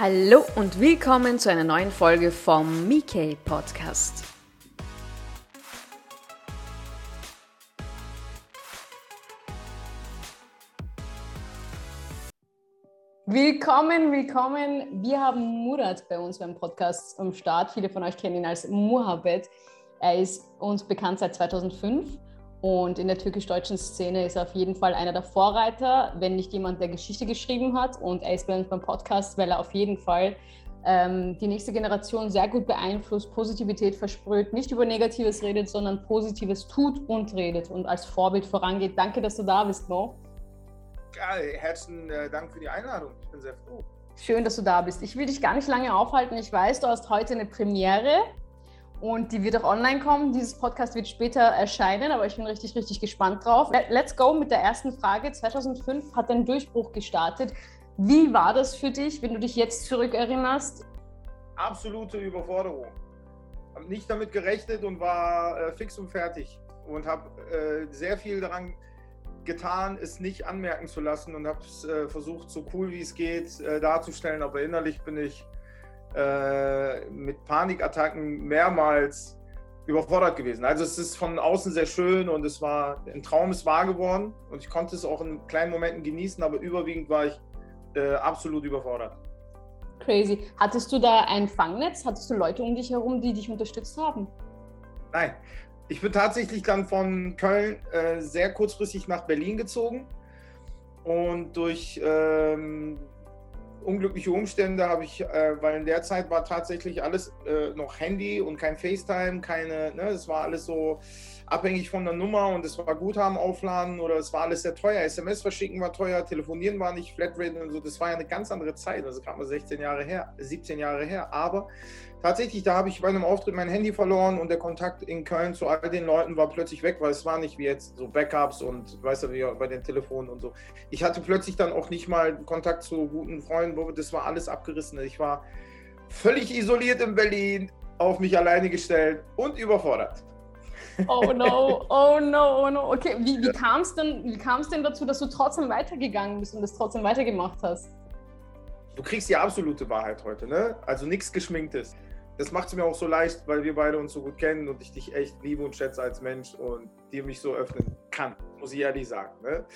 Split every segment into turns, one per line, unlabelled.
Hallo und willkommen zu einer neuen Folge vom Mickey Podcast. Willkommen, willkommen. Wir haben Murat bei uns beim Podcast am Start. Viele von euch kennen ihn als Muhabbet. Er ist uns bekannt seit 2005 und in der türkisch-deutschen Szene ist er auf jeden Fall einer der Vorreiter, wenn nicht jemand, der Geschichte geschrieben hat. Und er ist bei uns beim Podcast, weil er auf jeden Fall ähm, die nächste Generation sehr gut beeinflusst, Positivität versprüht, nicht über Negatives redet, sondern Positives tut und redet und als Vorbild vorangeht. Danke, dass du da bist, Mo.
Ja, herzlichen äh, Dank für die Einladung. Ich bin sehr froh.
Schön, dass du da bist. Ich will dich gar nicht lange aufhalten. Ich weiß, du hast heute eine Premiere und die wird auch online kommen. Dieses Podcast wird später erscheinen, aber ich bin richtig, richtig gespannt drauf. Let's go mit der ersten Frage. 2005 hat dein Durchbruch gestartet. Wie war das für dich, wenn du dich jetzt zurückerinnerst?
Absolute Überforderung. Habe nicht damit gerechnet und war äh, fix und fertig und habe äh, sehr viel daran getan, es nicht anmerken zu lassen und habe es äh, versucht, so cool wie es geht darzustellen. Aber innerlich bin ich äh, mit Panikattacken mehrmals überfordert gewesen. Also es ist von außen sehr schön und es war ein Traum ist wahr geworden und ich konnte es auch in kleinen Momenten genießen, aber überwiegend war ich äh, absolut überfordert.
Crazy. Hattest du da ein Fangnetz? Hattest du Leute um dich herum, die dich unterstützt haben?
Nein. Ich bin tatsächlich dann von Köln äh, sehr kurzfristig nach Berlin gezogen und durch ähm, unglückliche Umstände habe ich, äh, weil in der Zeit war tatsächlich alles äh, noch Handy und kein FaceTime, keine, ne, es war alles so abhängig von der Nummer und es war Guthaben aufladen oder es war alles sehr teuer. SMS verschicken war teuer, telefonieren war nicht, Flatrate und so, das war ja eine ganz andere Zeit, also gerade mal 16 Jahre her, 17 Jahre her, aber tatsächlich, da habe ich bei einem Auftritt mein Handy verloren und der Kontakt in Köln zu all den Leuten war plötzlich weg, weil es war nicht wie jetzt so Backups und weißt du, wie bei den Telefonen und so. Ich hatte plötzlich dann auch nicht mal Kontakt zu guten Freunden, das war alles abgerissen. Ich war völlig isoliert in Berlin, auf mich alleine gestellt und überfordert.
Oh no, oh no, oh no. Okay, wie, wie kam es denn, denn dazu, dass du trotzdem weitergegangen bist und das trotzdem weitergemacht hast?
Du kriegst die absolute Wahrheit heute, ne? Also nichts Geschminktes das macht es mir auch so leicht, weil wir beide uns so gut kennen und ich dich echt liebe und schätze als Mensch und dir mich so öffnen kann, muss ich ehrlich sagen. Ne?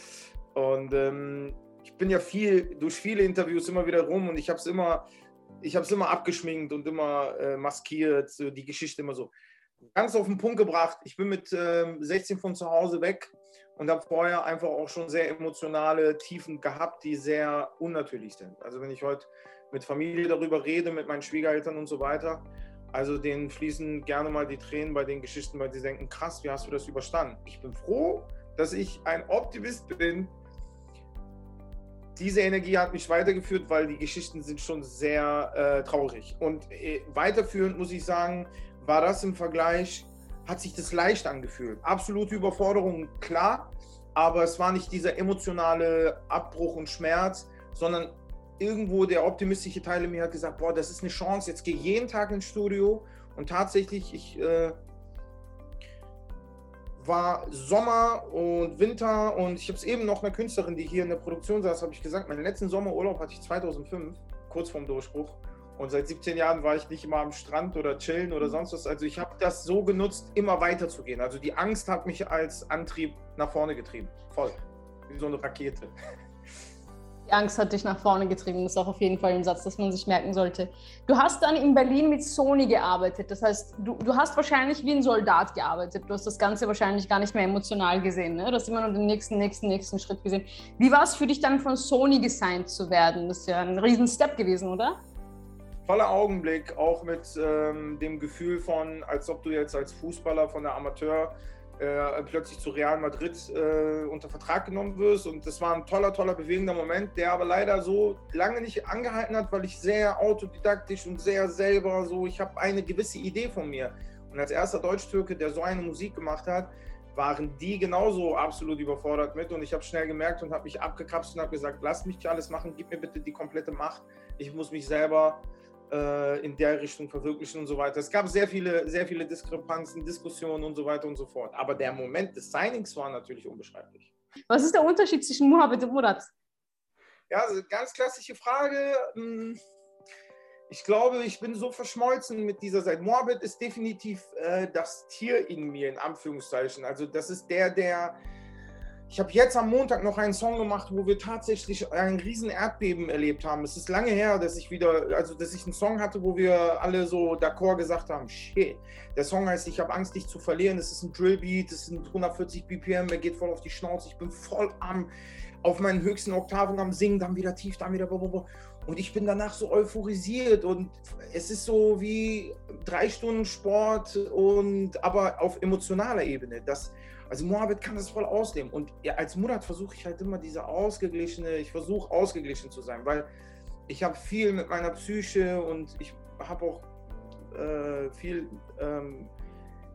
Und ähm, ich bin ja viel durch viele Interviews immer wieder rum und ich habe es immer, ich habe es immer abgeschminkt und immer äh, maskiert, so die Geschichte immer so ganz auf den Punkt gebracht. Ich bin mit äh, 16 von zu Hause weg und habe vorher einfach auch schon sehr emotionale Tiefen gehabt, die sehr unnatürlich sind. Also wenn ich heute mit Familie darüber rede, mit meinen Schwiegereltern und so weiter. Also denen fließen gerne mal die Tränen bei den Geschichten, weil sie denken, krass, wie hast du das überstanden? Ich bin froh, dass ich ein Optimist bin. Diese Energie hat mich weitergeführt, weil die Geschichten sind schon sehr äh, traurig. Und äh, weiterführend muss ich sagen, war das im Vergleich, hat sich das leicht angefühlt. Absolute Überforderung, klar, aber es war nicht dieser emotionale Abbruch und Schmerz, sondern irgendwo der optimistische Teil in mir hat gesagt, boah, das ist eine Chance, jetzt gehe ich jeden Tag ins Studio und tatsächlich, ich äh, war Sommer und Winter und ich habe es eben noch einer Künstlerin, die hier in der Produktion saß, habe ich gesagt, meinen letzten Sommerurlaub hatte ich 2005, kurz vorm Durchbruch. Und seit 17 Jahren war ich nicht immer am Strand oder chillen oder sonst was. Also ich habe das so genutzt, immer weiterzugehen. Also die Angst hat mich als Antrieb nach vorne getrieben. Voll. Wie so eine Rakete.
Die Angst hat dich nach vorne getrieben. Das ist auch auf jeden Fall ein Satz, das man sich merken sollte. Du hast dann in Berlin mit Sony gearbeitet. Das heißt, du, du hast wahrscheinlich wie ein Soldat gearbeitet. Du hast das Ganze wahrscheinlich gar nicht mehr emotional gesehen. Ne? Du hast immer nur den nächsten, nächsten, nächsten Schritt gesehen. Wie war es für dich dann von Sony gesigned zu werden? Das ist ja ein riesen Step gewesen, oder?
Toller Augenblick, auch mit ähm, dem Gefühl von, als ob du jetzt als Fußballer von der Amateur äh, plötzlich zu Real Madrid äh, unter Vertrag genommen wirst. Und das war ein toller, toller, bewegender Moment, der aber leider so lange nicht angehalten hat, weil ich sehr autodidaktisch und sehr selber so, ich habe eine gewisse Idee von mir. Und als erster Deutsch-Türke, der so eine Musik gemacht hat, waren die genauso absolut überfordert mit. Und ich habe schnell gemerkt und habe mich abgekapselt und habe gesagt, lass mich alles machen, gib mir bitte die komplette Macht. Ich muss mich selber in der Richtung verwirklichen und so weiter. Es gab sehr viele, sehr viele Diskrepanzen, Diskussionen und so weiter und so fort. Aber der Moment des Signings war natürlich unbeschreiblich.
Was ist der Unterschied zwischen Mohammed und Murat?
Ja, also ganz klassische Frage. Hm, ich glaube, ich bin so verschmolzen mit dieser Seite. Morbid ist definitiv äh, das Tier in mir, in Anführungszeichen. Also das ist der, der... Ich habe jetzt am Montag noch einen Song gemacht, wo wir tatsächlich ein riesen Erdbeben erlebt haben. Es ist lange her, dass ich wieder, also dass ich einen Song hatte, wo wir alle so d'accord gesagt haben, shit. Der Song heißt Ich habe Angst, dich zu verlieren. Es ist ein Drillbeat, es sind 140 BPM, er geht voll auf die Schnauze. Ich bin voll am, auf meinen höchsten Oktaven am Singen, dann wieder tief, dann wieder blablabla. Und ich bin danach so euphorisiert und es ist so wie drei Stunden Sport und aber auf emotionaler Ebene. Das, also Mohammed kann das voll ausleben. Und ja, als Murat versuche ich halt immer diese ausgeglichene, ich versuche ausgeglichen zu sein, weil ich habe viel mit meiner Psyche und ich habe auch äh, viel ähm,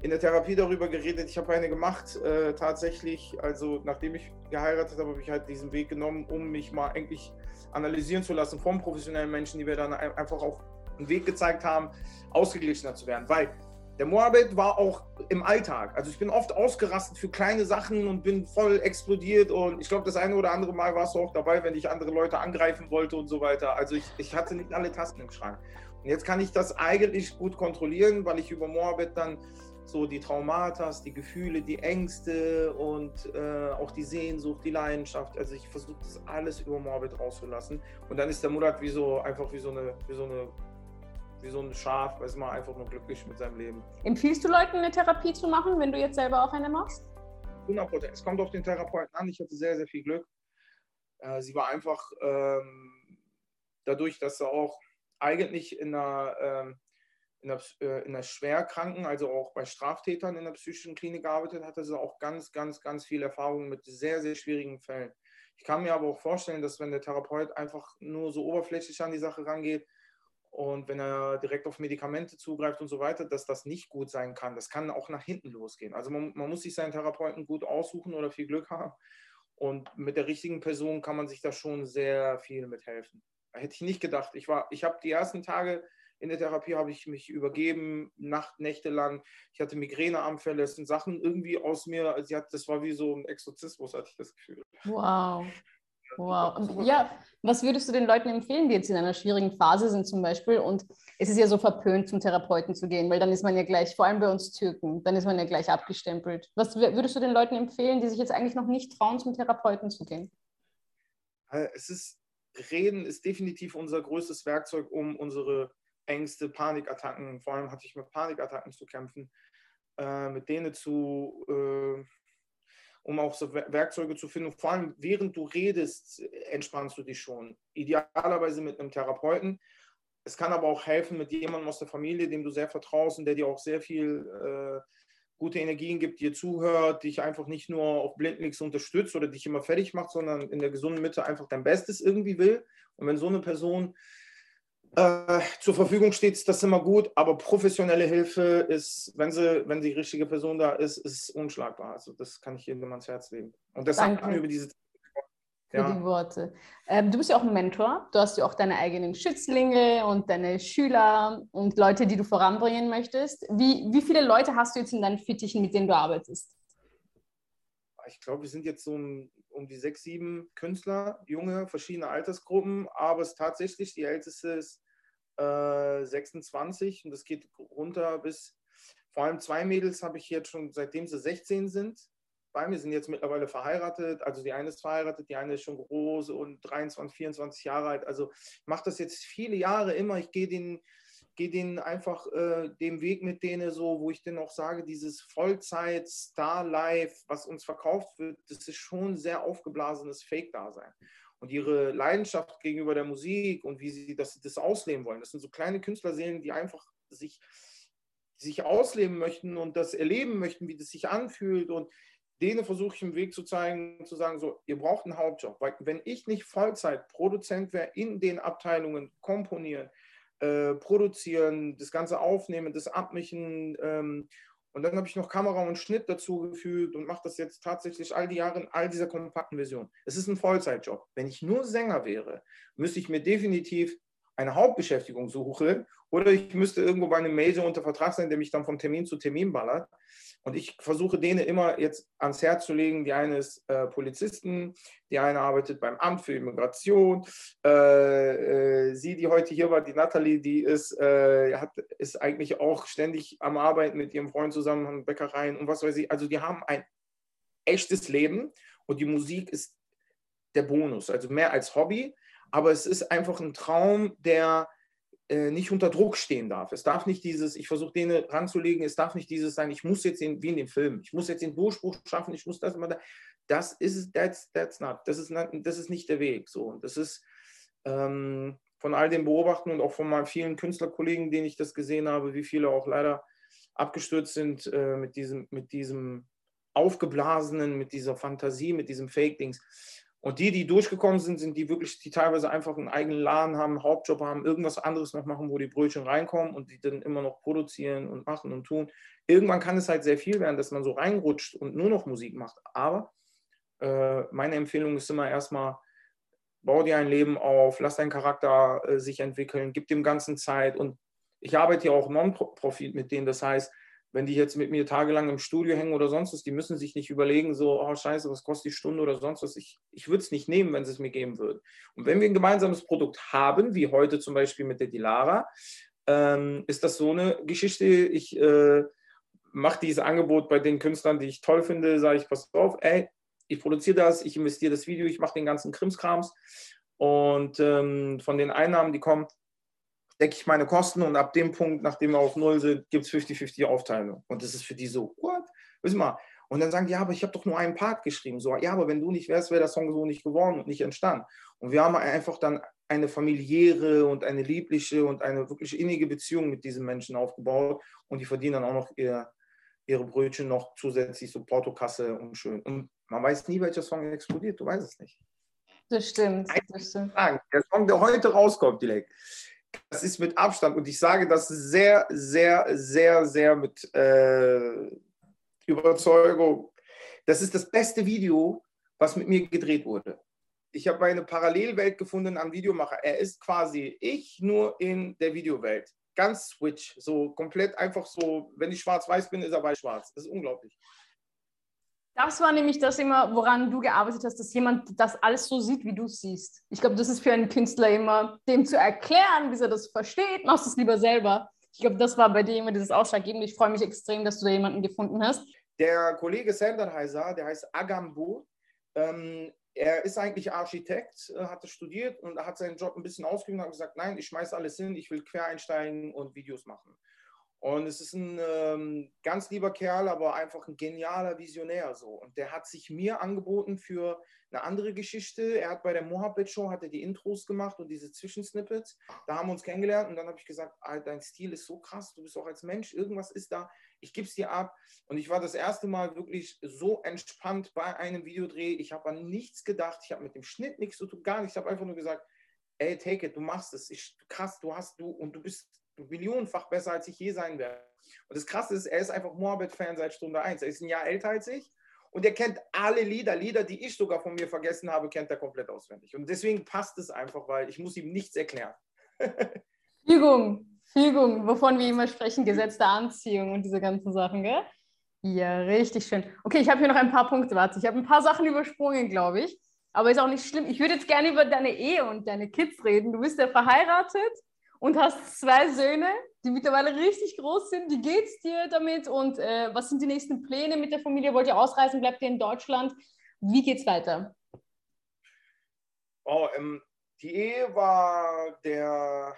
in der Therapie darüber geredet. Ich habe eine gemacht, äh, tatsächlich. Also, nachdem ich geheiratet habe, habe ich halt diesen Weg genommen, um mich mal eigentlich analysieren zu lassen von professionellen Menschen, die mir dann einfach auch einen Weg gezeigt haben, ausgeglichener zu werden. Weil der Moabit war auch im Alltag. Also ich bin oft ausgerastet für kleine Sachen und bin voll explodiert. Und ich glaube, das eine oder andere Mal warst du auch dabei, wenn ich andere Leute angreifen wollte und so weiter. Also ich, ich hatte nicht alle Tasten im Schrank. Und jetzt kann ich das eigentlich gut kontrollieren, weil ich über Moabit dann so die Traumata, die Gefühle, die Ängste und äh, auch die Sehnsucht, die Leidenschaft. Also ich versuche das alles über Morbid rauszulassen. Und dann ist der Murat wie so einfach wie so eine, wie so eine, wie so ein Schaf, weiß man einfach nur glücklich mit seinem Leben.
Empfiehlst du Leuten eine Therapie zu machen, wenn du jetzt selber auch eine machst?
100 Es kommt auf den Therapeuten an. Ich hatte sehr, sehr viel Glück. Äh, sie war einfach ähm, dadurch, dass sie auch eigentlich in einer ähm, in der, äh, in der Schwerkranken, also auch bei Straftätern in der psychischen Klinik gearbeitet, hatte sie auch ganz, ganz, ganz viel Erfahrung mit sehr, sehr schwierigen Fällen. Ich kann mir aber auch vorstellen, dass wenn der Therapeut einfach nur so oberflächlich an die Sache rangeht und wenn er direkt auf Medikamente zugreift und so weiter, dass das nicht gut sein kann. Das kann auch nach hinten losgehen. Also man, man muss sich seinen Therapeuten gut aussuchen oder viel Glück haben. Und mit der richtigen Person kann man sich da schon sehr viel mithelfen. Hätte ich nicht gedacht. Ich, ich habe die ersten Tage in der Therapie habe ich mich übergeben, Nacht, Nächte lang. Ich hatte Migräneanfälle. Es sind Sachen irgendwie aus mir, sie hat, das war wie so ein Exorzismus, hatte ich das Gefühl.
Wow. Wow. Ja, was würdest du den Leuten empfehlen, die jetzt in einer schwierigen Phase sind zum Beispiel? Und es ist ja so verpönt, zum Therapeuten zu gehen, weil dann ist man ja gleich, vor allem bei uns Türken, dann ist man ja gleich abgestempelt. Was würdest du den Leuten empfehlen, die sich jetzt eigentlich noch nicht trauen, zum Therapeuten zu gehen?
Äh, es ist, Reden ist definitiv unser größtes Werkzeug, um unsere Ängste, Panikattacken, vor allem hatte ich mit Panikattacken zu kämpfen, äh, mit denen zu, äh, um auch so Werkzeuge zu finden. Vor allem während du redest, entspannst du dich schon. Idealerweise mit einem Therapeuten. Es kann aber auch helfen mit jemandem aus der Familie, dem du sehr vertraust und der dir auch sehr viel äh, gute Energien gibt, dir zuhört, dich einfach nicht nur auf Blindnix unterstützt oder dich immer fertig macht, sondern in der gesunden Mitte einfach dein Bestes irgendwie will. Und wenn so eine Person äh, zur Verfügung steht, ist das immer gut, aber professionelle Hilfe ist, wenn sie, wenn die richtige Person da ist, ist unschlagbar. Also das kann ich jedem ans Herz legen. Und deshalb Danke. über diese
für ja. die Worte. Ähm, du bist ja auch ein Mentor. Du hast ja auch deine eigenen Schützlinge und deine Schüler und Leute, die du voranbringen möchtest. Wie, wie viele Leute hast du jetzt in deinen Fittichen, mit denen du arbeitest?
Ich glaube, wir sind jetzt so um, um die sechs, sieben Künstler, junge, verschiedene Altersgruppen, aber es ist tatsächlich, die älteste ist äh, 26 und das geht runter bis, vor allem zwei Mädels habe ich jetzt schon, seitdem sie 16 sind, bei mir sind jetzt mittlerweile verheiratet. Also die eine ist verheiratet, die eine ist schon groß und 23, 24 Jahre alt. Also ich mache das jetzt viele Jahre immer. Ich gehe den, gehe den einfach äh, dem Weg mit denen so, wo ich dann auch sage, dieses Vollzeit Star Life, was uns verkauft wird, das ist schon sehr aufgeblasenes Fake-Dasein und ihre Leidenschaft gegenüber der Musik und wie sie das, das ausleben wollen. Das sind so kleine Künstlerseelen, die einfach sich, sich ausleben möchten und das erleben möchten, wie das sich anfühlt. Und denen versuche ich einen Weg zu zeigen, zu sagen, so, ihr braucht einen Hauptjob. Weil wenn ich nicht Vollzeit Produzent wäre, in den Abteilungen komponieren, äh, produzieren, das Ganze aufnehmen, das abmischen ähm, und dann habe ich noch Kamera und Schnitt dazu gefügt und mache das jetzt tatsächlich all die Jahre in all dieser kompakten Version. Es ist ein Vollzeitjob. Wenn ich nur Sänger wäre, müsste ich mir definitiv eine Hauptbeschäftigung suche oder ich müsste irgendwo bei einem Major unter Vertrag sein, der mich dann von Termin zu Termin ballert. Und ich versuche denen immer jetzt ans Herz zu legen. Die eine ist äh, Polizisten, die eine arbeitet beim Amt für Immigration. Äh, äh, sie, die heute hier war, die Nathalie, die ist, äh, hat, ist eigentlich auch ständig am Arbeiten mit ihrem Freund zusammen an Bäckereien und was weiß ich. Also die haben ein echtes Leben und die Musik ist der Bonus, also mehr als Hobby. Aber es ist einfach ein Traum, der äh, nicht unter Druck stehen darf. Es darf nicht dieses, ich versuche denen ranzulegen, es darf nicht dieses sein, ich muss jetzt in, wie in dem Film, ich muss jetzt den Durchbruch schaffen, ich muss das immer da. Das ist, that's, that's not, das ist, not, das ist nicht der Weg. So. Und das ist ähm, von all dem Beobachten und auch von meinen vielen Künstlerkollegen, denen ich das gesehen habe, wie viele auch leider abgestürzt sind äh, mit, diesem, mit diesem aufgeblasenen, mit dieser Fantasie, mit diesem Fake-Dings. Und die, die durchgekommen sind, sind die wirklich, die teilweise einfach einen eigenen Laden haben, einen Hauptjob haben, irgendwas anderes noch machen, wo die Brötchen reinkommen und die dann immer noch produzieren und machen und tun. Irgendwann kann es halt sehr viel werden, dass man so reinrutscht und nur noch Musik macht. Aber äh, meine Empfehlung ist immer erstmal, bau dir ein Leben auf, lass deinen Charakter äh, sich entwickeln, gib dem Ganzen Zeit. Und ich arbeite ja auch Non-Profit mit denen. Das heißt, wenn die jetzt mit mir tagelang im Studio hängen oder sonst was, die müssen sich nicht überlegen, so, oh scheiße, was kostet die Stunde oder sonst was. Ich, ich würde es nicht nehmen, wenn sie es mir geben würden. Und wenn wir ein gemeinsames Produkt haben, wie heute zum Beispiel mit der Dilara, ähm, ist das so eine Geschichte, ich äh, mache dieses Angebot bei den Künstlern, die ich toll finde, sage ich, pass auf, ey, ich produziere das, ich investiere das Video, ich mache den ganzen Krimskrams und ähm, von den Einnahmen, die kommen, decke ich meine Kosten und ab dem Punkt, nachdem wir auf Null sind, gibt es 50-50 Aufteilung. Und das ist für die so, what? Wissen wir. Und dann sagen die, ja, aber ich habe doch nur einen Part geschrieben. So, ja, aber wenn du nicht wärst, wäre der Song so nicht geworden und nicht entstanden. Und wir haben einfach dann eine familiäre und eine liebliche und eine wirklich innige Beziehung mit diesen Menschen aufgebaut. Und die verdienen dann auch noch ihr, ihre Brötchen noch zusätzlich so Portokasse und schön. Und man weiß nie, welcher Song explodiert. Du weißt es nicht.
Das stimmt. Das stimmt.
Der Song, der heute rauskommt, direkt, das ist mit Abstand und ich sage das sehr, sehr, sehr, sehr mit äh, Überzeugung. Das ist das beste Video, was mit mir gedreht wurde. Ich habe eine Parallelwelt gefunden am Videomacher. Er ist quasi ich nur in der Videowelt. Ganz switch, so komplett einfach so, wenn ich schwarz-weiß bin, ist er weiß-schwarz. Das ist unglaublich.
Das war nämlich das immer, woran du gearbeitet hast, dass jemand das alles so sieht, wie du es siehst. Ich glaube, das ist für einen Künstler immer, dem zu erklären, wie er das versteht, machst du es lieber selber. Ich glaube, das war bei dir immer dieses Ausschlaggebende. Ich freue mich extrem, dass du da jemanden gefunden hast.
Der Kollege Sanderheiser, der heißt Agambu, ähm, er ist eigentlich Architekt, äh, hatte studiert und hat seinen Job ein bisschen ausgeübt und hat gesagt, nein, ich schmeiße alles hin, ich will quer einsteigen und Videos machen. Und es ist ein ähm, ganz lieber Kerl, aber einfach ein genialer Visionär so. Und der hat sich mir angeboten für eine andere Geschichte. Er hat bei der Mohabit Show hat er die Intros gemacht und diese Zwischensnippets. Da haben wir uns kennengelernt und dann habe ich gesagt, dein Stil ist so krass, du bist auch als Mensch, irgendwas ist da, ich gebe es dir ab. Und ich war das erste Mal wirklich so entspannt bei einem Videodreh. Ich habe an nichts gedacht, ich habe mit dem Schnitt nichts zu tun, gar nichts. Ich habe einfach nur gesagt, ey, take it, du machst es. Ich, krass, du hast du und du bist millionenfach besser, als ich je sein werde. Und das Krasse ist, er ist einfach Moabit-Fan seit Stunde 1. Er ist ein Jahr älter als ich und er kennt alle Lieder. Lieder, die ich sogar von mir vergessen habe, kennt er komplett auswendig. Und deswegen passt es einfach, weil ich muss ihm nichts erklären.
Fügung, Fügung, wovon wir immer sprechen, Gesetz der Anziehung und diese ganzen Sachen, gell? Ja, richtig schön. Okay, ich habe hier noch ein paar Punkte, warte. Ich habe ein paar Sachen übersprungen, glaube ich. Aber ist auch nicht schlimm. Ich würde jetzt gerne über deine Ehe und deine Kids reden. Du bist ja verheiratet und hast zwei Söhne, die mittlerweile richtig groß sind. Wie geht's dir damit und äh, was sind die nächsten Pläne mit der Familie? Wollt ihr ausreisen? Bleibt ihr in Deutschland? Wie geht's weiter?
Oh, ähm, die Ehe war der,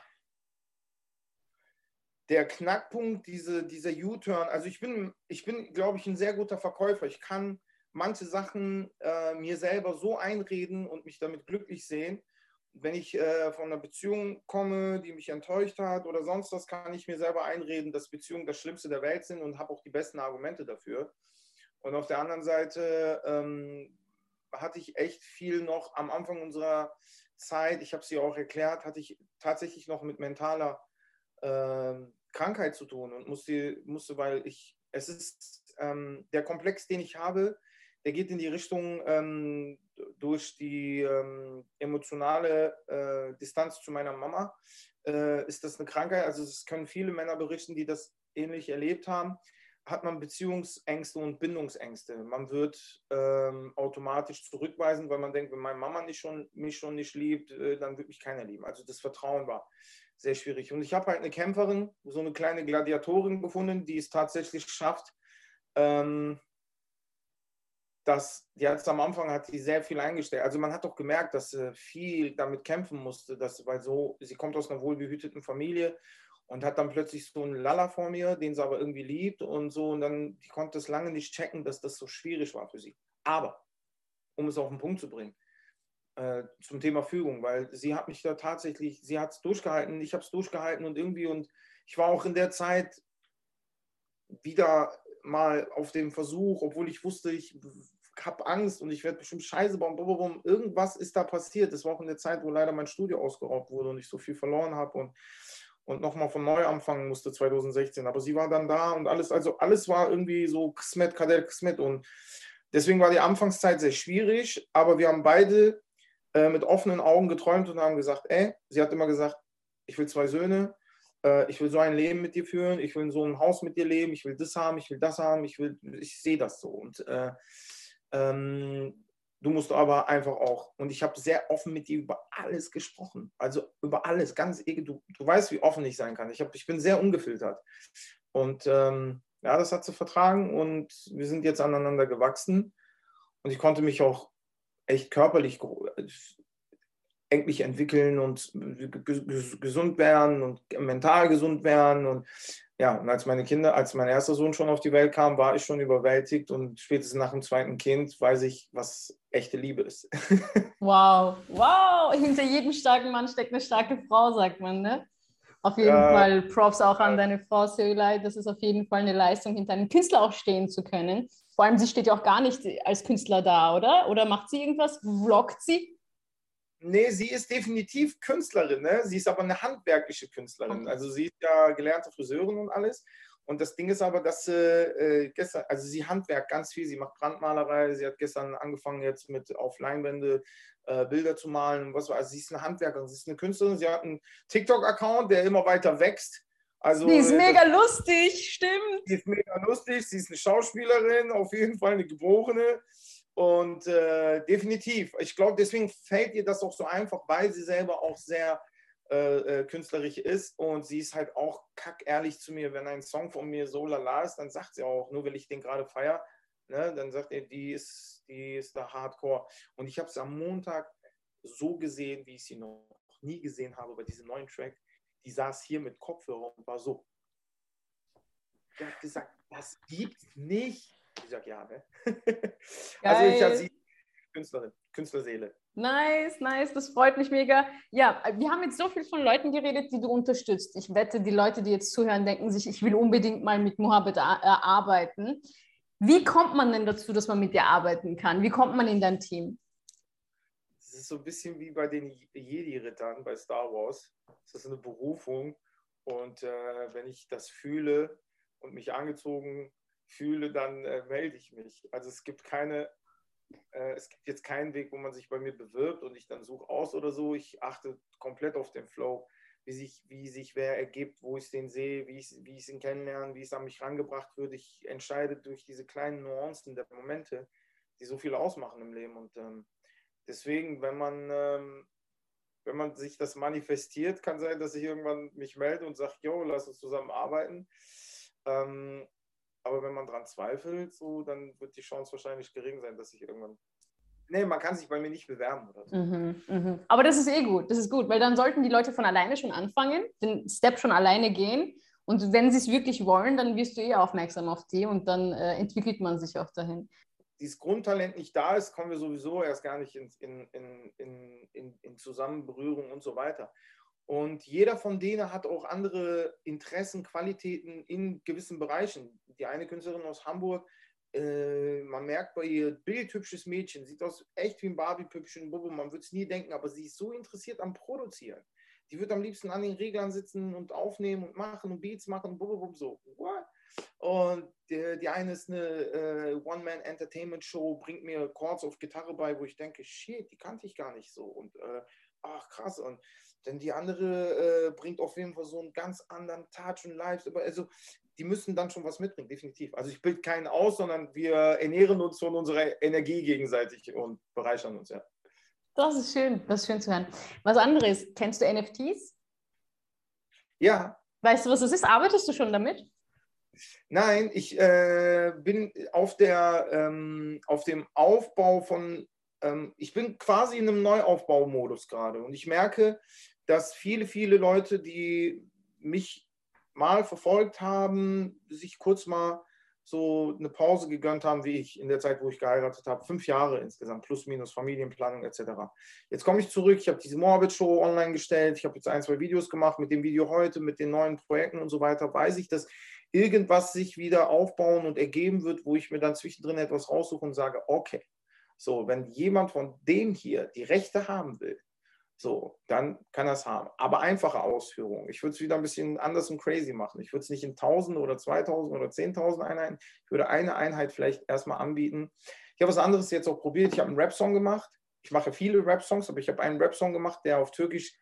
der Knackpunkt, diese, dieser U-Turn. Also ich bin, ich bin, glaube ich, ein sehr guter Verkäufer. Ich kann manche Sachen äh, mir selber so einreden und mich damit glücklich sehen wenn ich äh, von einer Beziehung komme, die mich enttäuscht hat oder sonst was, kann ich mir selber einreden, dass Beziehungen das Schlimmste der Welt sind und habe auch die besten Argumente dafür. Und auf der anderen Seite ähm, hatte ich echt viel noch am Anfang unserer Zeit, ich habe es ja auch erklärt, hatte ich tatsächlich noch mit mentaler äh, Krankheit zu tun und musste, musste, weil ich, es ist ähm, der Komplex, den ich habe, der geht in die Richtung ähm, durch die ähm, emotionale äh, Distanz zu meiner Mama. Äh, ist das eine Krankheit? Also es können viele Männer berichten, die das ähnlich erlebt haben. Hat man Beziehungsängste und Bindungsängste. Man wird ähm, automatisch zurückweisen, weil man denkt, wenn meine Mama nicht schon, mich schon nicht liebt, äh, dann wird mich keiner lieben. Also das Vertrauen war sehr schwierig. Und ich habe halt eine Kämpferin, so eine kleine Gladiatorin gefunden, die es tatsächlich schafft, ähm, dass jetzt am Anfang hat sie sehr viel eingestellt. Also man hat doch gemerkt, dass sie viel damit kämpfen musste, dass, weil so, sie kommt aus einer wohlbehüteten Familie und hat dann plötzlich so einen Lalla vor mir, den sie aber irgendwie liebt und so. Und dann, die konnte es lange nicht checken, dass das so schwierig war für sie. Aber, um es auf den Punkt zu bringen, äh, zum Thema Fügung, weil sie hat mich da tatsächlich, sie hat es durchgehalten, ich habe es durchgehalten und irgendwie und ich war auch in der Zeit wieder mal auf dem Versuch, obwohl ich wusste, ich habe Angst und ich werde bestimmt Scheiße bauen. Irgendwas ist da passiert. Das war auch in der Zeit, wo leider mein Studio ausgeraubt wurde und ich so viel verloren habe und, und nochmal von neu anfangen musste 2016. Aber sie war dann da und alles, also alles war irgendwie so Ksmet, Kader Ksmet. Und deswegen war die Anfangszeit sehr schwierig, aber wir haben beide äh, mit offenen Augen geträumt und haben gesagt, ey, sie hat immer gesagt, ich will zwei Söhne, äh, ich will so ein Leben mit dir führen, ich will in so einem Haus mit dir leben, ich will das haben, ich will das haben, ich will, ich sehe das so. Und äh, ähm, du musst aber einfach auch, und ich habe sehr offen mit dir über alles gesprochen, also über alles, ganz du, du weißt, wie offen ich sein kann. Ich, hab, ich bin sehr ungefiltert. Und ähm, ja, das hat sie vertragen und wir sind jetzt aneinander gewachsen. Und ich konnte mich auch echt körperlich endlich entwickeln und gesund werden und mental gesund werden. Und ja, und als meine Kinder, als mein erster Sohn schon auf die Welt kam, war ich schon überwältigt und spätestens nach dem zweiten Kind weiß ich, was echte Liebe ist.
wow, wow, hinter jedem starken Mann steckt eine starke Frau, sagt man, ne? Auf jeden ja. Fall Props auch an deine Frau Söylei. Das ist auf jeden Fall eine Leistung, hinter einem Künstler auch stehen zu können. Vor allem, sie steht ja auch gar nicht als Künstler da, oder? Oder macht sie irgendwas? Vloggt sie?
Nee, sie ist definitiv Künstlerin. Ne? Sie ist aber eine handwerkliche Künstlerin. Also sie ist ja gelernte Friseurin und alles. Und das Ding ist aber, dass sie äh, gestern, also sie handwerkt ganz viel. Sie macht Brandmalerei. Sie hat gestern angefangen jetzt mit auf Leinwände äh, Bilder zu malen und was war. Also sie ist eine Handwerkerin, sie ist eine Künstlerin. Sie hat einen TikTok-Account, der immer weiter wächst. Also,
die ist mega das, lustig, stimmt.
Die ist mega lustig. Sie ist eine Schauspielerin, auf jeden Fall eine geborene. Und äh, definitiv, ich glaube, deswegen fällt ihr das auch so einfach, weil sie selber auch sehr äh, äh, künstlerisch ist und sie ist halt auch kack ehrlich zu mir, wenn ein Song von mir so lala ist, dann sagt sie auch, nur weil ich den gerade feiere, ne, dann sagt er, die ist, die ist da Hardcore. Und ich habe es am Montag so gesehen, wie ich sie noch nie gesehen habe bei diesem neuen Track. Die saß hier mit Kopfhörer und war so. Die hat gesagt, das gibt's nicht. Ich sage ja, ne? also ich habe sie Künstlerin, Künstlerseele.
Nice, nice, das freut mich mega. Ja, wir haben jetzt so viel von Leuten geredet, die du unterstützt. Ich wette, die Leute, die jetzt zuhören, denken sich, ich will unbedingt mal mit Mohammed äh, arbeiten. Wie kommt man denn dazu, dass man mit dir arbeiten kann? Wie kommt man in dein Team?
Das ist so ein bisschen wie bei den Jedi-Rittern bei Star Wars. Das ist eine Berufung. Und äh, wenn ich das fühle und mich angezogen fühle, dann äh, melde ich mich. Also es gibt keine, äh, es gibt jetzt keinen Weg, wo man sich bei mir bewirbt und ich dann suche aus oder so. Ich achte komplett auf den Flow, wie sich, wie sich wer ergibt, wo ich den sehe, wie ich, wie ich ihn kennenlerne, wie es an mich rangebracht wird. Ich entscheide durch diese kleinen Nuancen der Momente, die so viel ausmachen im Leben. Und ähm, deswegen, wenn man ähm, wenn man sich das manifestiert, kann sein, dass ich irgendwann mich melde und sage, yo, lass uns zusammen arbeiten. Ähm, aber wenn man dran zweifelt, so, dann wird die Chance wahrscheinlich gering sein, dass ich irgendwann. Nee, man kann sich bei mir nicht bewerben oder so.
Mhm, mh. Aber das ist eh gut, das ist gut, weil dann sollten die Leute von alleine schon anfangen, den Step schon alleine gehen. Und wenn sie es wirklich wollen, dann wirst du eh aufmerksam auf die und dann äh, entwickelt man sich auch dahin.
Dieses Grundtalent nicht da ist, kommen wir sowieso erst gar nicht in, in, in, in, in Zusammenberührung und so weiter. Und jeder von denen hat auch andere Interessen, Qualitäten in gewissen Bereichen. Die eine Künstlerin aus Hamburg, äh, man merkt bei ihr, bildhübsches Mädchen, sieht aus echt wie ein Barbie-Püppchen, man würde es nie denken, aber sie ist so interessiert am Produzieren. Die wird am liebsten an den Reglern sitzen und aufnehmen und machen und Beats machen, bub, so. What? Und die, die eine ist eine äh, One-Man-Entertainment-Show, bringt mir Chords auf Gitarre bei, wo ich denke, shit, die kannte ich gar nicht so. Und äh, ach krass. Und dann die andere äh, bringt auf jeden Fall so einen ganz anderen Touch und Lives. Also die müssen dann schon was mitbringen, definitiv. Also ich bilde keinen aus, sondern wir ernähren uns von unserer Energie gegenseitig und bereichern uns, ja.
Das ist schön, das ist schön zu hören. Was anderes, kennst du NFTs?
Ja.
Weißt du, was das ist? Arbeitest du schon damit?
Nein, ich äh, bin auf, der, ähm, auf dem Aufbau von, ähm, ich bin quasi in einem Neuaufbaumodus gerade und ich merke, dass viele, viele Leute, die mich mal verfolgt haben, sich kurz mal so eine Pause gegönnt haben, wie ich in der Zeit, wo ich geheiratet habe. Fünf Jahre insgesamt, plus minus Familienplanung etc. Jetzt komme ich zurück, ich habe diese Morbid-Show online gestellt, ich habe jetzt ein, zwei Videos gemacht mit dem Video heute, mit den neuen Projekten und so weiter. Weiß ich, dass irgendwas sich wieder aufbauen und ergeben wird, wo ich mir dann zwischendrin etwas raussuche und sage, okay, so, wenn jemand von dem hier die Rechte haben will, so, dann kann es haben. Aber einfache Ausführungen. Ich würde es wieder ein bisschen anders und crazy machen. Ich würde es nicht in 1000 oder 2000 oder 10.000 Einheiten. Ich würde eine Einheit vielleicht erstmal anbieten. Ich habe was anderes jetzt auch probiert. Ich habe einen Rap-Song gemacht. Ich mache viele Rap-Songs, aber ich habe einen Rap-Song gemacht, der auf Türkisch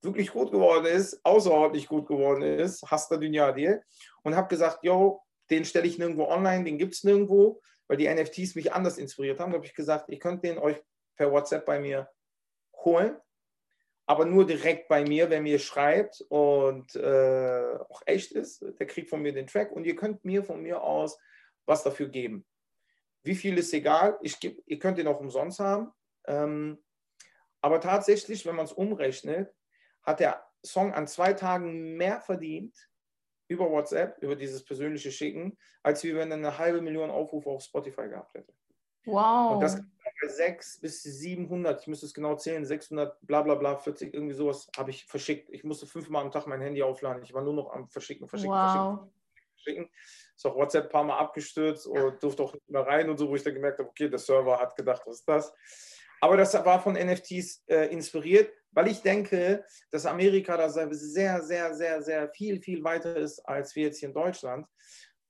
wirklich gut geworden ist, außerordentlich gut geworden ist. Hasta Dünyadie. Und habe gesagt, yo, den stelle ich nirgendwo online, den gibt es nirgendwo, weil die NFTs mich anders inspiriert haben. Habe ich gesagt, ihr könnt den euch per WhatsApp bei mir holen aber nur direkt bei mir, wer mir schreibt und äh, auch echt ist, der kriegt von mir den Track und ihr könnt mir von mir aus was dafür geben. Wie viel ist egal, ich geb, ihr könnt ihn auch umsonst haben. Ähm, aber tatsächlich, wenn man es umrechnet, hat der Song an zwei Tagen mehr verdient über WhatsApp, über dieses persönliche Schicken, als wie wenn er eine halbe Million Aufrufe auf Spotify gehabt hätte.
Wow.
Und das 6 bis 700, ich müsste es genau zählen, 600, bla bla bla, 40, irgendwie sowas habe ich verschickt. Ich musste fünfmal am Tag mein Handy aufladen. Ich war nur noch am Verschicken, Verschicken, wow. Verschicken, Verschicken. Ist auch WhatsApp ein paar Mal abgestürzt und durfte auch nicht mehr rein und so, wo ich dann gemerkt habe, okay, der Server hat gedacht, was ist das? Aber das war von NFTs äh, inspiriert, weil ich denke, dass Amerika da sehr, sehr, sehr, sehr viel, viel weiter ist als wir jetzt hier in Deutschland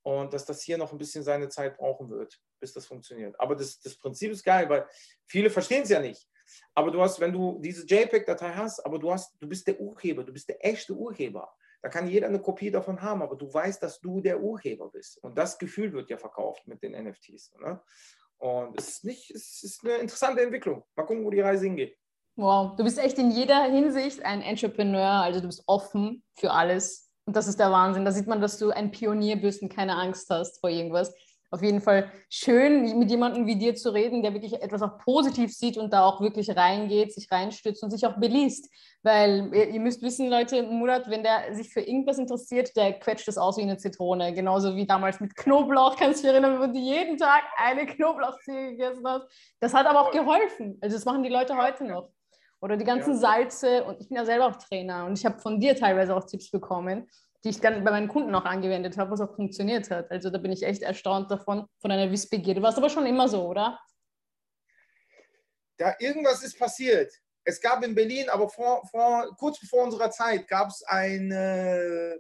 und dass das hier noch ein bisschen seine Zeit brauchen wird, bis das funktioniert. Aber das, das Prinzip ist geil, weil viele verstehen es ja nicht. Aber du hast, wenn du diese JPEG-Datei hast, aber du hast, du bist der Urheber, du bist der echte Urheber. Da kann jeder eine Kopie davon haben, aber du weißt, dass du der Urheber bist. Und das Gefühl wird ja verkauft mit den NFTs. Ne? Und es ist, nicht, es ist eine interessante Entwicklung. Mal gucken, wo die Reise hingeht.
Wow, du bist echt in jeder Hinsicht ein Entrepreneur, also du bist offen für alles und das ist der Wahnsinn. Da sieht man, dass du ein Pionier bist und keine Angst hast vor irgendwas. Auf jeden Fall schön, mit jemandem wie dir zu reden, der wirklich etwas auch positiv sieht und da auch wirklich reingeht, sich reinstützt und sich auch beliest. Weil ihr, müsst wissen, Leute, Murat, wenn der sich für irgendwas interessiert, der quetscht das aus wie eine Zitrone. Genauso wie damals mit Knoblauch. Kannst du dich erinnern, wo du jeden Tag eine Knoblauchzehe gegessen hast? Das hat aber auch geholfen. Also das machen die Leute heute noch. Oder die ganzen ja. Salze. Und ich bin ja selber auch Trainer und ich habe von dir teilweise auch Tipps bekommen, die ich dann bei meinen Kunden auch angewendet habe, was auch funktioniert hat. Also da bin ich echt erstaunt davon, von deiner Wissbegierde. War es aber schon immer so, oder?
Da irgendwas ist passiert. Es gab in Berlin, aber vor, vor, kurz bevor unserer Zeit, gab es ein, äh,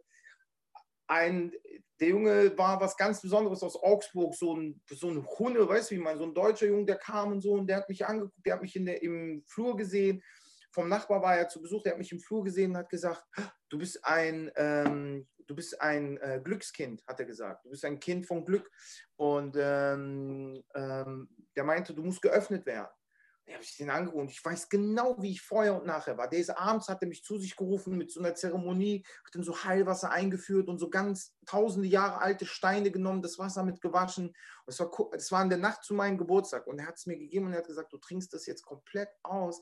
ein der Junge war was ganz Besonderes aus Augsburg, so ein, so ein Hunde, weißt du wie man, so ein deutscher Junge, der kam und so und der hat mich angeguckt, der hat mich der, im Flur gesehen. Vom Nachbar war er zu Besuch, der hat mich im Flur gesehen und hat gesagt, du bist ein, ähm, du bist ein äh, Glückskind, hat er gesagt. Du bist ein Kind von Glück. Und ähm, ähm, der meinte, du musst geöffnet werden. Habe ich den angerufen ich weiß genau, wie ich vorher und nachher war. Der abends, hat er mich zu sich gerufen mit so einer Zeremonie, hat dann so Heilwasser eingeführt und so ganz tausende Jahre alte Steine genommen, das Wasser mit gewaschen. Es war, es war in der Nacht zu meinem Geburtstag und er hat es mir gegeben und er hat gesagt, du trinkst das jetzt komplett aus.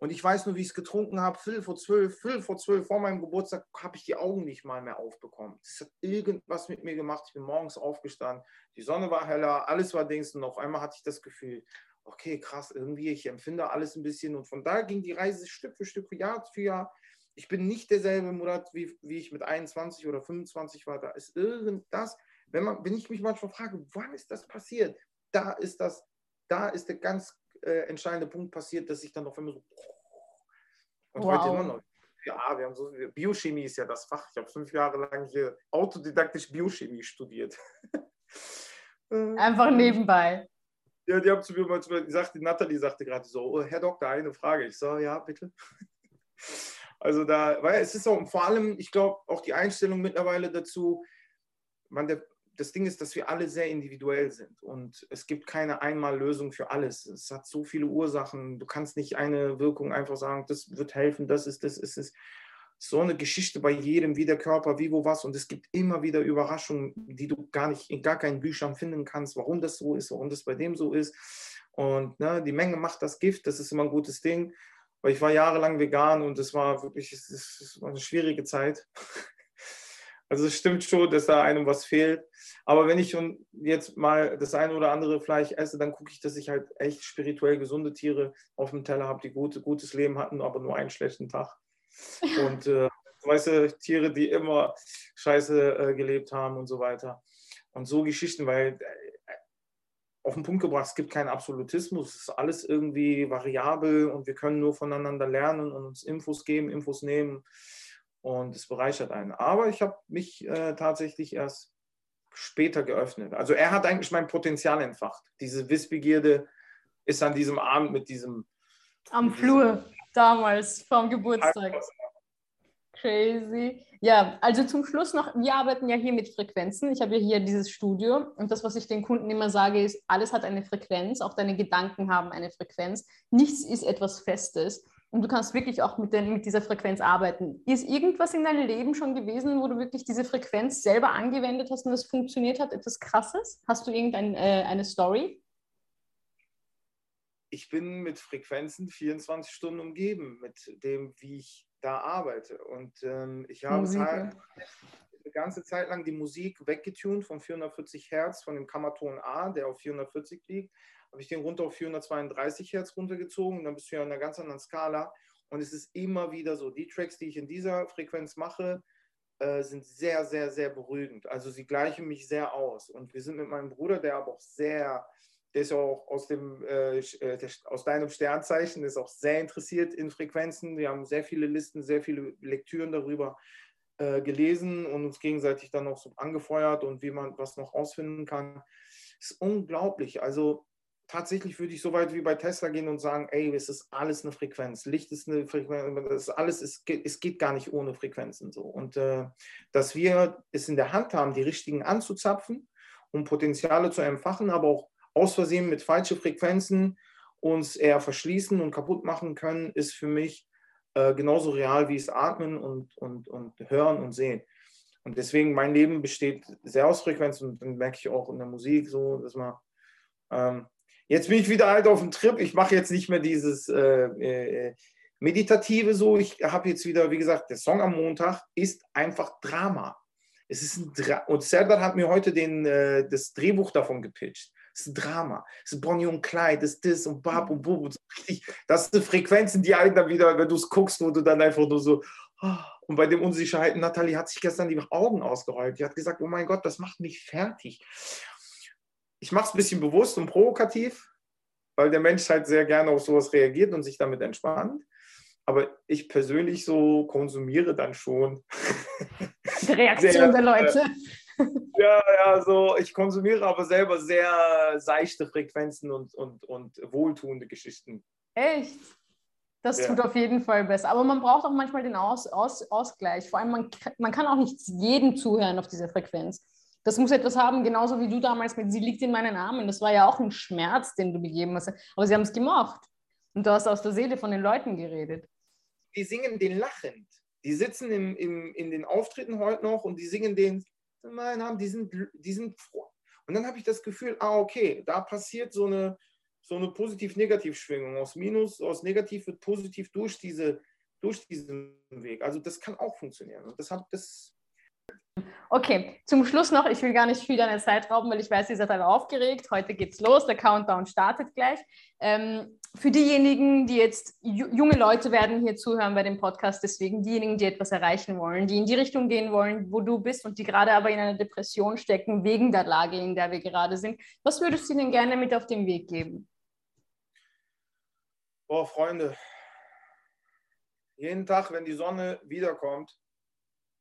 Und ich weiß nur, wie ich es getrunken habe, Viertel vor zwölf, Viertel vor zwölf vor meinem Geburtstag habe ich die Augen nicht mal mehr aufbekommen. Das hat irgendwas mit mir gemacht. Ich bin morgens aufgestanden, die Sonne war heller, alles war Dings und auf einmal hatte ich das Gefühl, okay, krass, irgendwie, ich empfinde alles ein bisschen. Und von da ging die Reise Stück für Stück, Jahr für Jahr. Ich bin nicht derselbe Murat, wie, wie ich mit 21 oder 25 war. Da ist irgendwas, wenn, man, wenn ich mich manchmal frage, wann ist das passiert? Da ist das, da ist der ganz äh, entscheidende Punkt passiert, dass ich dann auf einmal so. Und wow. heute immer noch. ja, wir haben so Biochemie ist ja das Fach. Ich habe fünf Jahre lang hier autodidaktisch Biochemie studiert.
Einfach nebenbei.
Ja, die haben zu mir mal gesagt, die Nathalie sagte gerade so, oh, Herr Doktor, eine Frage. Ich so, ja, bitte. Also da, weil es ist auch vor allem, ich glaube, auch die Einstellung mittlerweile dazu, man, der, das Ding ist, dass wir alle sehr individuell sind und es gibt keine Einmallösung für alles. Es hat so viele Ursachen. Du kannst nicht eine Wirkung einfach sagen, das wird helfen, das ist, das ist, es. So eine Geschichte bei jedem, wie der Körper, wie, wo, was. Und es gibt immer wieder Überraschungen, die du gar nicht in gar keinen Büchern finden kannst, warum das so ist, warum das bei dem so ist. Und ne, die Menge macht das Gift, das ist immer ein gutes Ding. Weil ich war jahrelang vegan und es war wirklich es, es war eine schwierige Zeit. Also es stimmt schon, dass da einem was fehlt. Aber wenn ich schon jetzt mal das eine oder andere Fleisch esse, dann gucke ich, dass ich halt echt spirituell gesunde Tiere auf dem Teller habe, die gut, gutes Leben hatten, aber nur einen schlechten Tag. Und äh, weißt du, Tiere, die immer scheiße äh, gelebt haben und so weiter. Und so Geschichten, weil äh, auf den Punkt gebracht, es gibt keinen Absolutismus, es ist alles irgendwie variabel und wir können nur voneinander lernen und uns Infos geben, Infos nehmen und es bereichert einen. Aber ich habe mich äh, tatsächlich erst später geöffnet. Also er hat eigentlich mein Potenzial entfacht. Diese Wissbegierde ist an diesem Abend mit diesem...
Am mit Flur diesem, damals, vom Geburtstag. Crazy. Ja, also zum Schluss noch, wir arbeiten ja hier mit Frequenzen. Ich habe ja hier dieses Studio und das, was ich den Kunden immer sage, ist, alles hat eine Frequenz, auch deine Gedanken haben eine Frequenz. Nichts ist etwas Festes und du kannst wirklich auch mit, den, mit dieser Frequenz arbeiten. Ist irgendwas in deinem Leben schon gewesen, wo du wirklich diese Frequenz selber angewendet hast und es funktioniert hat? Etwas Krasses? Hast du irgendeine äh, eine Story?
Ich bin mit Frequenzen 24 Stunden umgeben, mit dem, wie ich da arbeite. Und ähm, ich habe Musik, halt eine ganze Zeit lang die Musik weggetunt von 440 Hertz, von dem Kammerton A, der auf 440 liegt habe ich den runter auf 432 Hertz runtergezogen und dann bist du ja in einer ganz anderen Skala. Und es ist immer wieder so, die Tracks, die ich in dieser Frequenz mache, äh, sind sehr, sehr, sehr beruhigend. Also sie gleichen mich sehr aus. Und wir sind mit meinem Bruder, der aber auch sehr, der ist auch aus, dem, äh, äh der, aus deinem Sternzeichen, ist auch sehr interessiert in Frequenzen. Wir haben sehr viele Listen, sehr viele Lektüren darüber äh, gelesen und uns gegenseitig dann auch so angefeuert und wie man was noch ausfinden kann. Ist unglaublich. Also tatsächlich würde ich so weit wie bei Tesla gehen und sagen, ey, es ist alles eine Frequenz. Licht ist eine Frequenz, das alles, es geht, es geht gar nicht ohne Frequenzen so. Und äh, dass wir es in der Hand haben, die richtigen anzuzapfen, um Potenziale zu empfachen, aber auch aus Versehen mit falschen Frequenzen uns eher verschließen und kaputt machen können, ist für mich äh, genauso real wie es Atmen und, und, und Hören und Sehen. Und deswegen, mein Leben besteht sehr aus Frequenzen und dann merke ich auch in der Musik so, dass man ähm, Jetzt bin ich wieder halt auf dem Trip. Ich mache jetzt nicht mehr dieses äh, äh, Meditative so. Ich habe jetzt wieder, wie gesagt, der Song am Montag ist einfach Drama. Es ist ein Dra und Serdar hat mir heute den, äh, das Drehbuch davon gepitcht. Es ist ein Drama. Es ist Bonnie und Clyde, das ist das und Bab und Bub. Und so. Das sind Frequenzen, die halt dann wieder, wenn du es guckst, wo du dann einfach nur so. Oh. Und bei den Unsicherheiten, Nathalie hat sich gestern die Augen ausgeheult. Die hat gesagt, oh mein Gott, das macht mich fertig ich mache es ein bisschen bewusst und provokativ, weil der Mensch halt sehr gerne auf sowas reagiert und sich damit entspannt. Aber ich persönlich so konsumiere dann schon.
Die Reaktion sehr, der Leute.
Ja, ja, so ich konsumiere aber selber sehr seichte Frequenzen und, und, und wohltuende Geschichten.
Echt? Das ja. tut auf jeden Fall besser. Aber man braucht auch manchmal den Aus, Aus, Ausgleich. Vor allem, man, man kann auch nicht jedem zuhören auf dieser Frequenz. Das muss etwas haben, genauso wie du damals mit Sie liegt in meinen Armen. Das war ja auch ein Schmerz, den du gegeben hast. Aber sie haben es gemocht. Und du hast aus der Seele von den Leuten geredet.
Die singen den lachend. Die sitzen im, im, in den Auftritten heute noch und die singen den, mein Name, die sind, die sind froh. Und dann habe ich das Gefühl, ah, okay, da passiert so eine, so eine Positiv-Negativ-Schwingung. Aus Minus, aus Negativ wird positiv durch, diese, durch diesen Weg. Also das kann auch funktionieren. Und das, hat, das
Okay, zum Schluss noch, ich will gar nicht viel deine Zeit rauben, weil ich weiß, ihr seid alle aufgeregt. Heute geht's los, der Countdown startet gleich. Ähm, für diejenigen, die jetzt junge Leute werden hier zuhören bei dem Podcast, deswegen diejenigen, die etwas erreichen wollen, die in die Richtung gehen wollen, wo du bist und die gerade aber in einer Depression stecken, wegen der Lage, in der wir gerade sind, was würdest du ihnen gerne mit auf den Weg geben?
Boah, Freunde, jeden Tag, wenn die Sonne wiederkommt,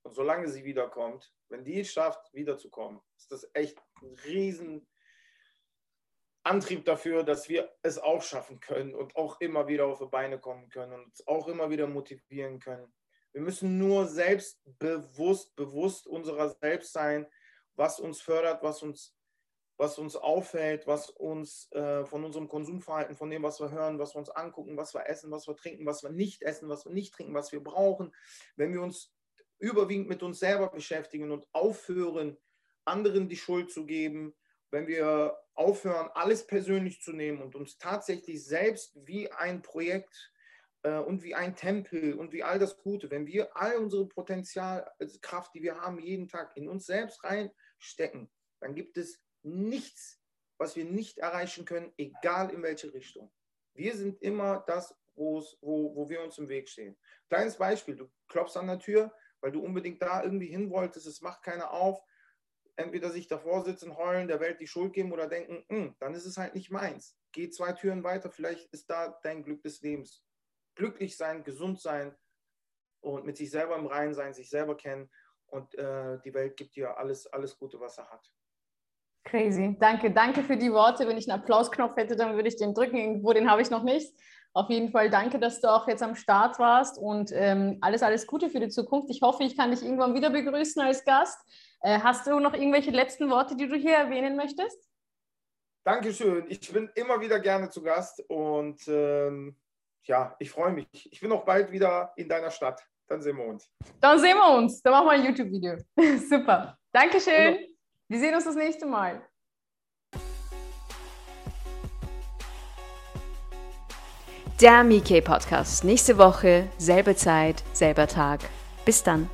und solange sie wiederkommt, wenn die es schafft, wiederzukommen, ist das echt ein riesen Antrieb dafür, dass wir es auch schaffen können und auch immer wieder auf die Beine kommen können und uns auch immer wieder motivieren können. Wir müssen nur selbstbewusst, bewusst unserer selbst sein, was uns fördert, was uns, was uns auffällt, was uns äh, von unserem Konsumverhalten, von dem, was wir hören, was wir uns angucken, was wir essen, was wir trinken, was wir nicht essen, was wir nicht trinken, was wir brauchen. Wenn wir uns überwiegend mit uns selber beschäftigen und aufhören, anderen die Schuld zu geben, wenn wir aufhören, alles persönlich zu nehmen und uns tatsächlich selbst wie ein Projekt äh, und wie ein Tempel und wie all das Gute, wenn wir all unsere Potenzialkraft, die wir haben, jeden Tag in uns selbst reinstecken, dann gibt es nichts, was wir nicht erreichen können, egal in welche Richtung. Wir sind immer das, wo, wo wir uns im Weg stehen. Kleines Beispiel, du klopfst an der Tür, weil du unbedingt da irgendwie hin wolltest, es macht keiner auf, entweder sich davor sitzen, heulen, der Welt die Schuld geben oder denken, hm, dann ist es halt nicht meins. Geh zwei Türen weiter, vielleicht ist da dein Glück des Lebens. Glücklich sein, gesund sein und mit sich selber im Reinen sein, sich selber kennen und äh, die Welt gibt dir alles, alles Gute, was er hat.
Crazy. Danke, danke für die Worte. Wenn ich einen Applausknopf hätte, dann würde ich den drücken. Irgendwo, den habe ich noch nicht. Auf jeden Fall danke, dass du auch jetzt am Start warst und ähm, alles, alles Gute für die Zukunft. Ich hoffe, ich kann dich irgendwann wieder begrüßen als Gast. Äh, hast du noch irgendwelche letzten Worte, die du hier erwähnen möchtest?
Dankeschön. Ich bin immer wieder gerne zu Gast und ähm, ja, ich freue mich. Ich bin auch bald wieder in deiner Stadt. Dann sehen wir uns.
Dann sehen wir uns. Dann machen wir ein YouTube-Video. Super. Dankeschön. Wir sehen uns das nächste Mal.
Der Mickey Podcast. Nächste Woche, selbe Zeit, selber Tag. Bis dann.